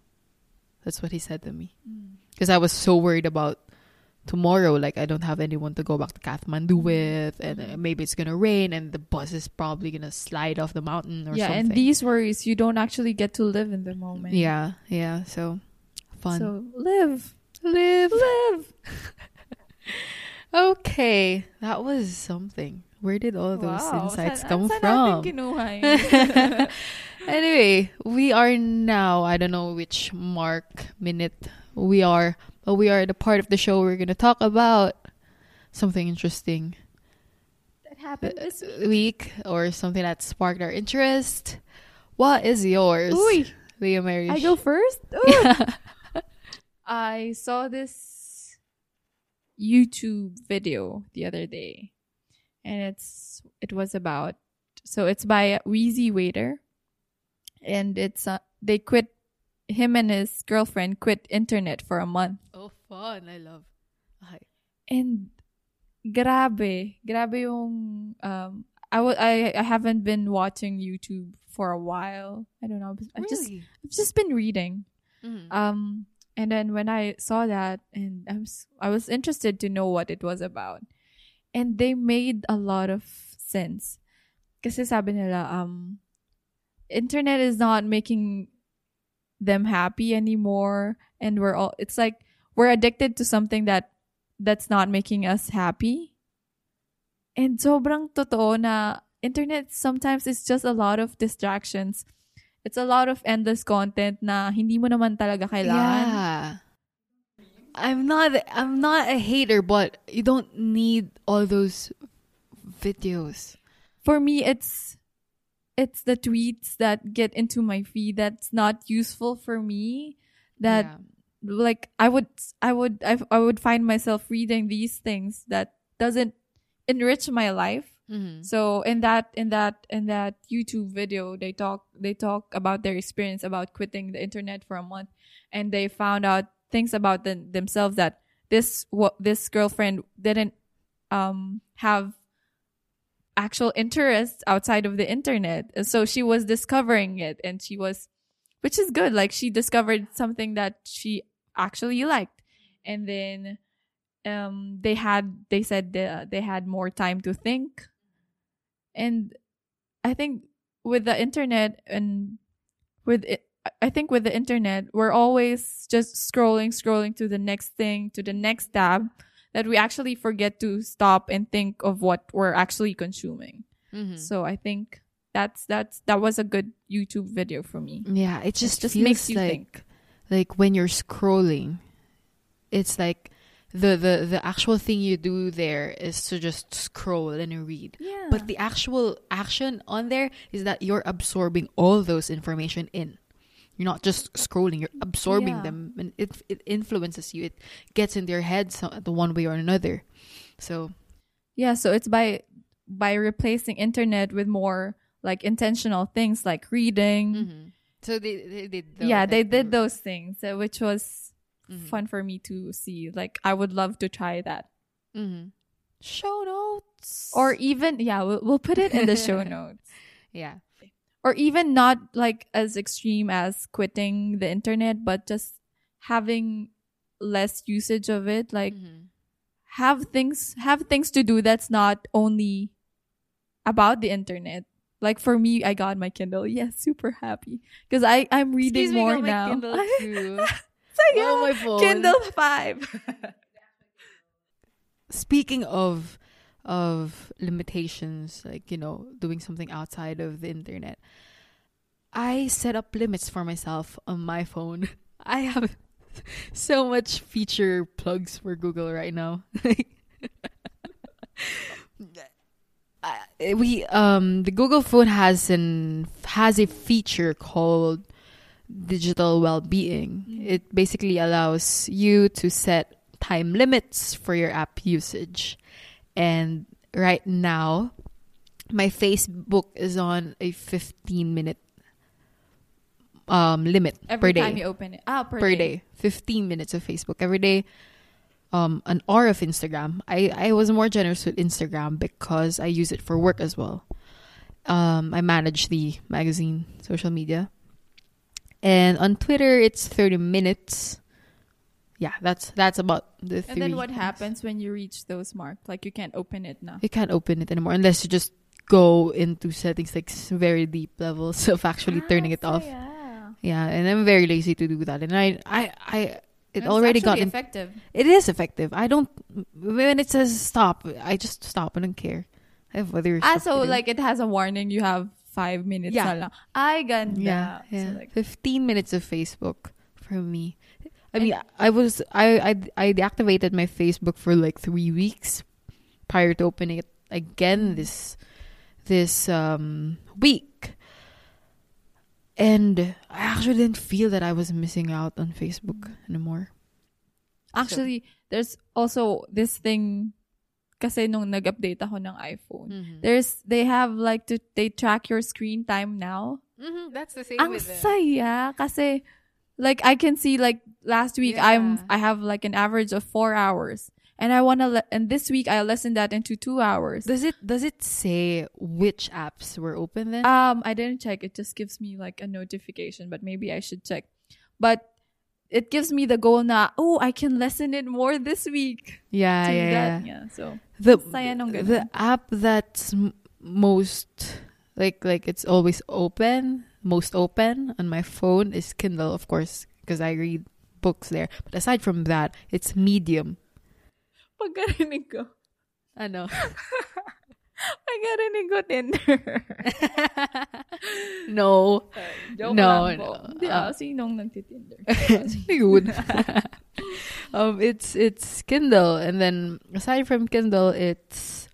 That's what he said to me Mm. because I was so worried about tomorrow. Like I don't have anyone to go back to Kathmandu with, and uh, maybe it's gonna rain, and the bus is probably gonna slide off the mountain or yeah, something. and these worries you don't actually get to live in the moment. yeah, yeah. So fun. So live, live. live. <laughs> Okay, that was something. Where did all those Wow, insights come from? Oh yun? <laughs> anyway, we are now, I don't know which mark minute we are, but we are at the part of the show we're going to talk about something interesting that happened uh, this week or something that sparked our interest. What is yours? Uy, Leah Mary. I go first. <laughs> I saw this YouTube video the other day, and it's it was about so it's by Wheezy Waiter, and it's uh, they quit him and his girlfriend quit internet for a month, Oh, fun. I love. Okay. and grabe, grabe yung um I wa- I I haven't been watching YouTube for a while. I don't know. I've just Really? I've just been reading. Mhm. Um, and then when I saw that, and I was I was interested to know what it was about, and they made a lot of sense. kasi sabi nila, um, internet is not making them happy anymore. And we're all, it's like, we're addicted to something that, that's not making us happy. And sobrang totoo na internet sometimes is just a lot of distractions. It's a lot of endless content na hindi mo naman talaga kailangan. Yeah. I'm not I'm not a hater, but you don't need all those videos. For me, it's it's the tweets that get into my feed that's not useful for me. That Yeah. like I would I would I, I would find myself reading these things that doesn't enrich my life. Mhm. So in that in that in that YouTube video, they talk they talk about their experience about quitting the internet for a month, and they found out things about them, themselves that this what this girlfriend didn't um have actual interests outside of the internet, And so she was discovering it, and she was, which is good. Like she discovered something that she actually liked, and then um they had they said they, they had more time to think and i think with the internet and with it i think with the internet we're always just scrolling scrolling to the next thing to the next tab that we actually forget to stop and think of what we're actually consuming Mhm. so i think that's that's that was a good youtube video for me Yeah, it just just makes you like think. like when you're scrolling, it's like the the the actual thing you do there is to just scroll and read. yeah But the actual action on there is that you're absorbing all those information in. You're not just scrolling, you're absorbing Yeah. them and it it influences you. It gets into your head so, the one way or another. So, Yeah, so it's by by replacing internet with more like intentional things like reading. so they they did Yeah, they did those things, uh, which was Mhm. fun for me to see. Like I would love to try that. Mhm. Show notes Or even yeah, we'll, we'll put it in the show <laughs> notes. yeah. Or even not like as extreme as quitting the internet, but just having less usage of it. Like Mhm. have things have things to do that's not only about the internet. Like for me, I got my Kindle. <laughs> Yes, super happy because I I'm reading Excuse me, more got my now. <laughs> So, Oh, my phone. Kindle five. <laughs> speaking of of limitations like you know doing something outside of the internet i set up limits for myself on my phone <laughs> i have <laughs> so much feature plugs for google right now we um the google phone has an has a feature called digital well-being it basically allows you to set time limits for your app usage. And right now, my Facebook is on a 15 minute um limit Every per time you open it, ah, per, Per day. day. 15 minutes of Facebook every day. Um an hour of Instagram. I I was more generous with Instagram because I use it for work as well. Um I manage the magazine social media. And on Twitter it's 30 minutes. Yeah, that's that's about the three. And then what things. happens when you reach those marks? Like you can't open it now. You can't open it anymore unless you just go into settings like very deep levels <laughs> of actually turning it off. Yeah, Yeah, and I'm very lazy to do that. And I, I, I, it It's already got effective. It is effective. I don't when it says stop, I just stop. I don't care. I have other. Ah, so like it has a warning. You have five minutes. Yeah. na lang. Ay, ganda. yeah, So, like, Fifteen minutes of Facebook for me. I mean, I was I, I I deactivated my Facebook for like three weeks prior to opening it again this this um week, and I actually didn't feel that I was missing out on Facebook anymore. actually, there's also this thing. Kasi nung nag-update ako ng iPhone, Mm-hmm. there's they have like to they track your screen time now. Mm-hmm, that's the same Ang with it. saya kasi like I can see like last week I'm I have like an average of 4 hours and I want to le- and this week I lessened that into 2 hours. Does it does it say which apps were open then? Um I didn't check it just gives me like a notification but maybe I should check. But it gives me the goal na oh I can lessen it more this week. yeah, yeah, that. yeah. yeah. So the Saya nung ganun. the app that's m- most like like it's always open. Most open on my phone is Kindle, of course, because I read books there. But aside from that, it's Medium. Pagkarinig ko. Ano? <laughs> <laughs> Pagkarinig ko Tinder. <laughs> no. Joke No, lang po. no. Di, Ah. ah, sinong nagtitinder? <laughs> Yun. um, it's it's Kindle, and then aside from Kindle, it's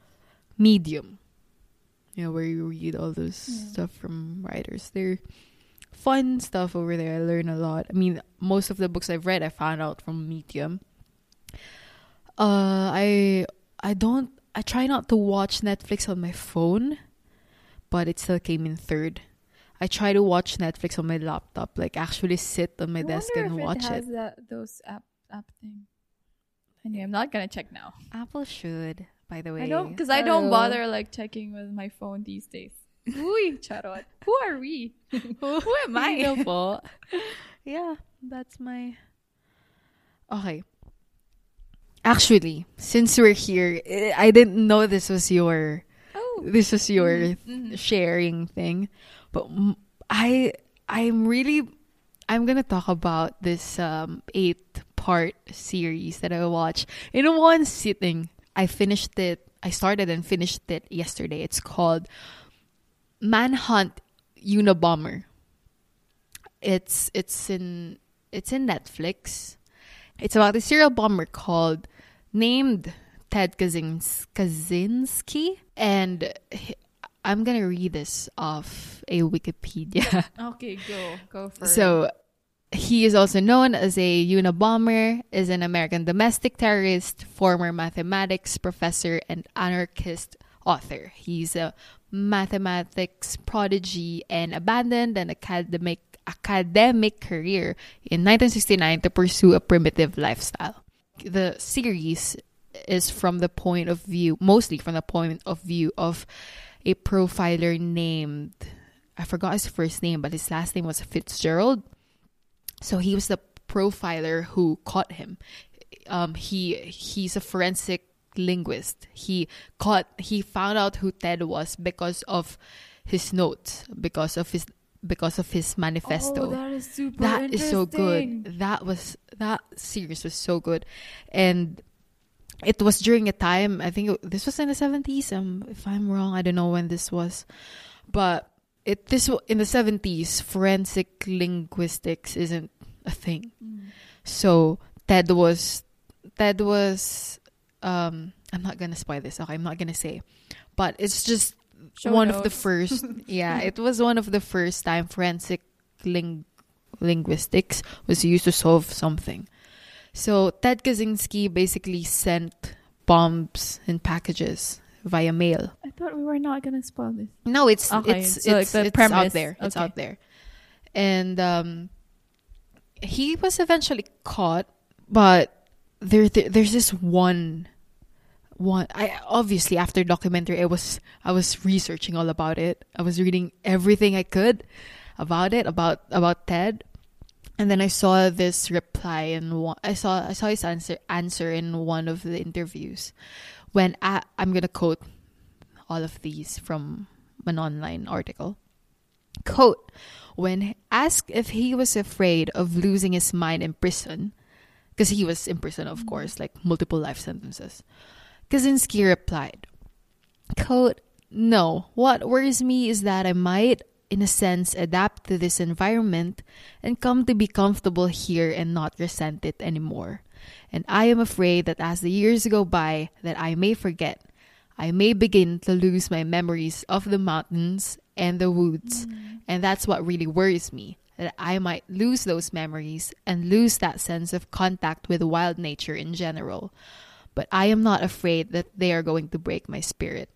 Medium. You know where you read all those Yeah. stuff from writers. They're fun stuff over there. I learn a lot. I mean, most of the books I've read, I found out from Medium. Uh, I I don't. I try not to watch Netflix on my phone, but it still came in third. I try to watch Netflix on my laptop, like actually sit on my I desk and watch it. it. Has That, those app app thing. Anyway, I'm not gonna check now. Apple should, by the way. I don't because I don't bother like checking with my phone these days. Uy, charot. Who are we? <laughs> Who am I? <laughs> Yeah, that's my. Okay. Actually, since we're here, eh, I didn't know this was your Oh. this was your Mhm. sharing thing, but m- I I'm really I'm gonna talk about this um eight part series that I watched in one sitting. I finished it. I started and finished it yesterday. It's called Manhunt Unabomber. It's it's in it's in Netflix. It's about a serial bomber called named Ted Kaczynski, Kaczynski and he- I'm gonna read this off a Wikipedia. <laughs> Okay, go go for it. So he is also known as a Unabomber, is an American domestic terrorist, former mathematics professor, and anarchist author. He's a mathematics prodigy and abandoned an academic academic career in 1969 to pursue a primitive lifestyle. The series is from the point of view, mostly from the point of view of a profiler named I forgot his first name, but his last name was Fitzgerald. So he was the profiler who caught him. Um, he he's a forensic linguist. He caught he found out who Ted was because of his notes, because of his because of his manifesto. Oh, that is super That is so good. That was that series was so good, and it was during a time. I think it, this was in the seventies. Um, if I'm wrong, I don't know when this was, but it this in the seventies. Forensic linguistics isn't a thing. Mm. So Ted was Ted was um I'm not gonna spoil this, okay, I'm not gonna say. But it's just Show one of the first <laughs> yeah, it was one of the first time forensic ling- linguistics was used to solve something. So Ted Kaczynski basically sent bombs in packages via mail. I thought we were not gonna spoil this. No, it's Okay, it's so, like, it's, the it's out premise. there. It's out there. And um he was eventually caught, but there, there there's this one one I obviously after documentary I was I was researching all about it. I was reading everything I could about it, about about Ted. And then I saw this reply and one, I saw I saw his answer answer in one of the interviews when I, I'm gonna quote all of these from an online article. Quote, when asked if he was afraid of losing his mind in prison, because he was in prison, of mm. course, like multiple life sentences, Kaczynski replied, quote, no, what worries me is that I might, in a sense, adapt to this environment and come to be comfortable here and not resent it anymore. And I am afraid that as the years go by, that I may forget I may begin to lose my memories of the mountains and the woods. Mm. And that's what really worries me that I might lose those memories and lose that sense of contact with wild nature in general. But I am not afraid that they are going to break my spirit.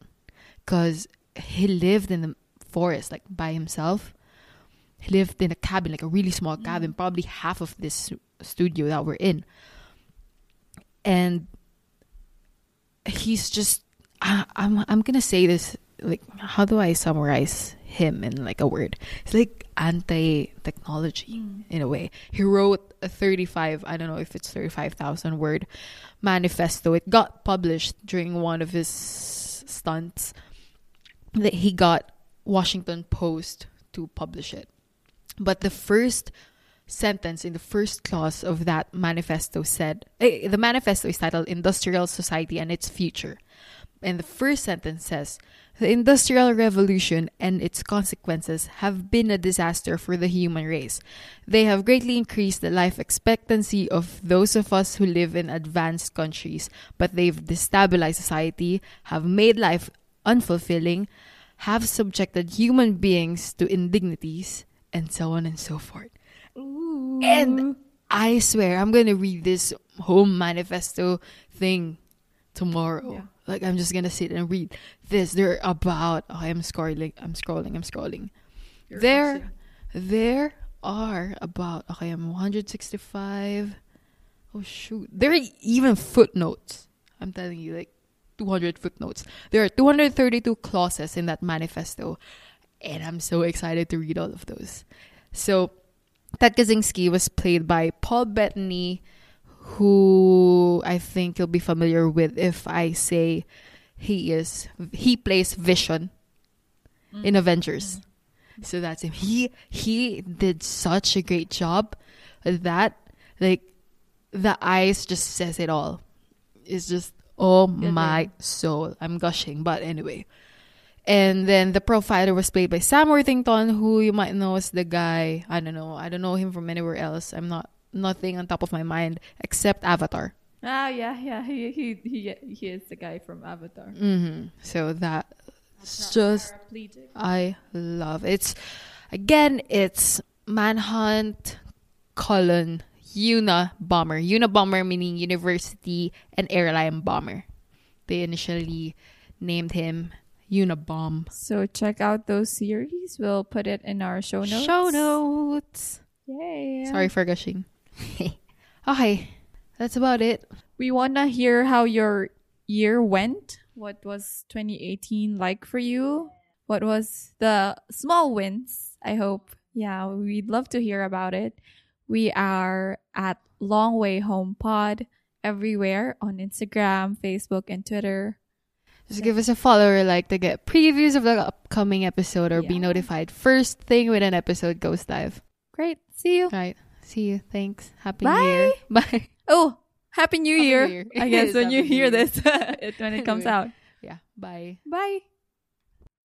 Because he lived in the forest, like by himself. He lived in a cabin, like a really small mm. cabin, probably half of this studio that we're in. And he's just I, I'm I'm gonna say this like how do I summarize him in like a word? It's like anti technology mm. in a way. He wrote a 35 I don't know if it's 35,000 word manifesto. It got published during one of his stunts that he got Washington Post to publish it. But the first sentence in the first clause of that manifesto said eh, the manifesto is titled Industrial Society and Its Future. And the first sentence says the Industrial Revolution and its consequences have been a disaster for the human race. They have greatly increased the life expectancy of those of us who live in advanced countries, but they've destabilized society, have made life unfulfilling, have subjected human beings to indignities, and so on and so forth. And I swear, I'm gonna read this whole manifesto thing tomorrow. Yeah. Like I'm just gonna sit and read this. They're about. Oh, I'm scrolling. I'm scrolling. I'm scrolling. Your there, thoughts, there are about. Okay, I'm 165. Oh shoot! There are even footnotes. I'm telling you, like 200 footnotes. There are 232 clauses in that manifesto, and I'm so excited to read all of those. So, Ted Kaczynski was played by Paul Bettany, who I think you'll be familiar with if I say he is he plays Vision in mm. Avengers. Mm. So that's him. He he did such a great job with that. Like the eyes just says it all. It's just oh Good my soul. I'm gushing, but anyway. And then the profiler was played by Sam Worthington, who you might know as the guy. I don't know. I don't know him from anywhere else. I'm not nothing on top of my mind except Avatar. Ah, yeah, yeah. He he he he is the guy from Avatar. hmm So that's just I love it's again it's Manhunt colon Una bomber. Una bomber meaning university and airline bomber. They initially named him Unabomb. So check out those series. We'll put it in our show notes. Show notes. Yay! Sorry for gushing. <laughs> okay, that's about it. We wanna hear how your year went. What was 2018 like for you? What was the small wins? I hope. Yeah, we'd love to hear about it. We are at Long Way Home Pod everywhere on Instagram, Facebook, and Twitter. Just give us a follow or like to get previews of the upcoming episode or be notified first thing when an episode goes live. Great. See you. Right. See you. Thanks. Happy Bye. New Year. <laughs> Bye. Oh, Happy New Happy Year. New Year. I guess <laughs> when Happy you hear this, it, <laughs> when it comes out. Yeah. Bye. Bye.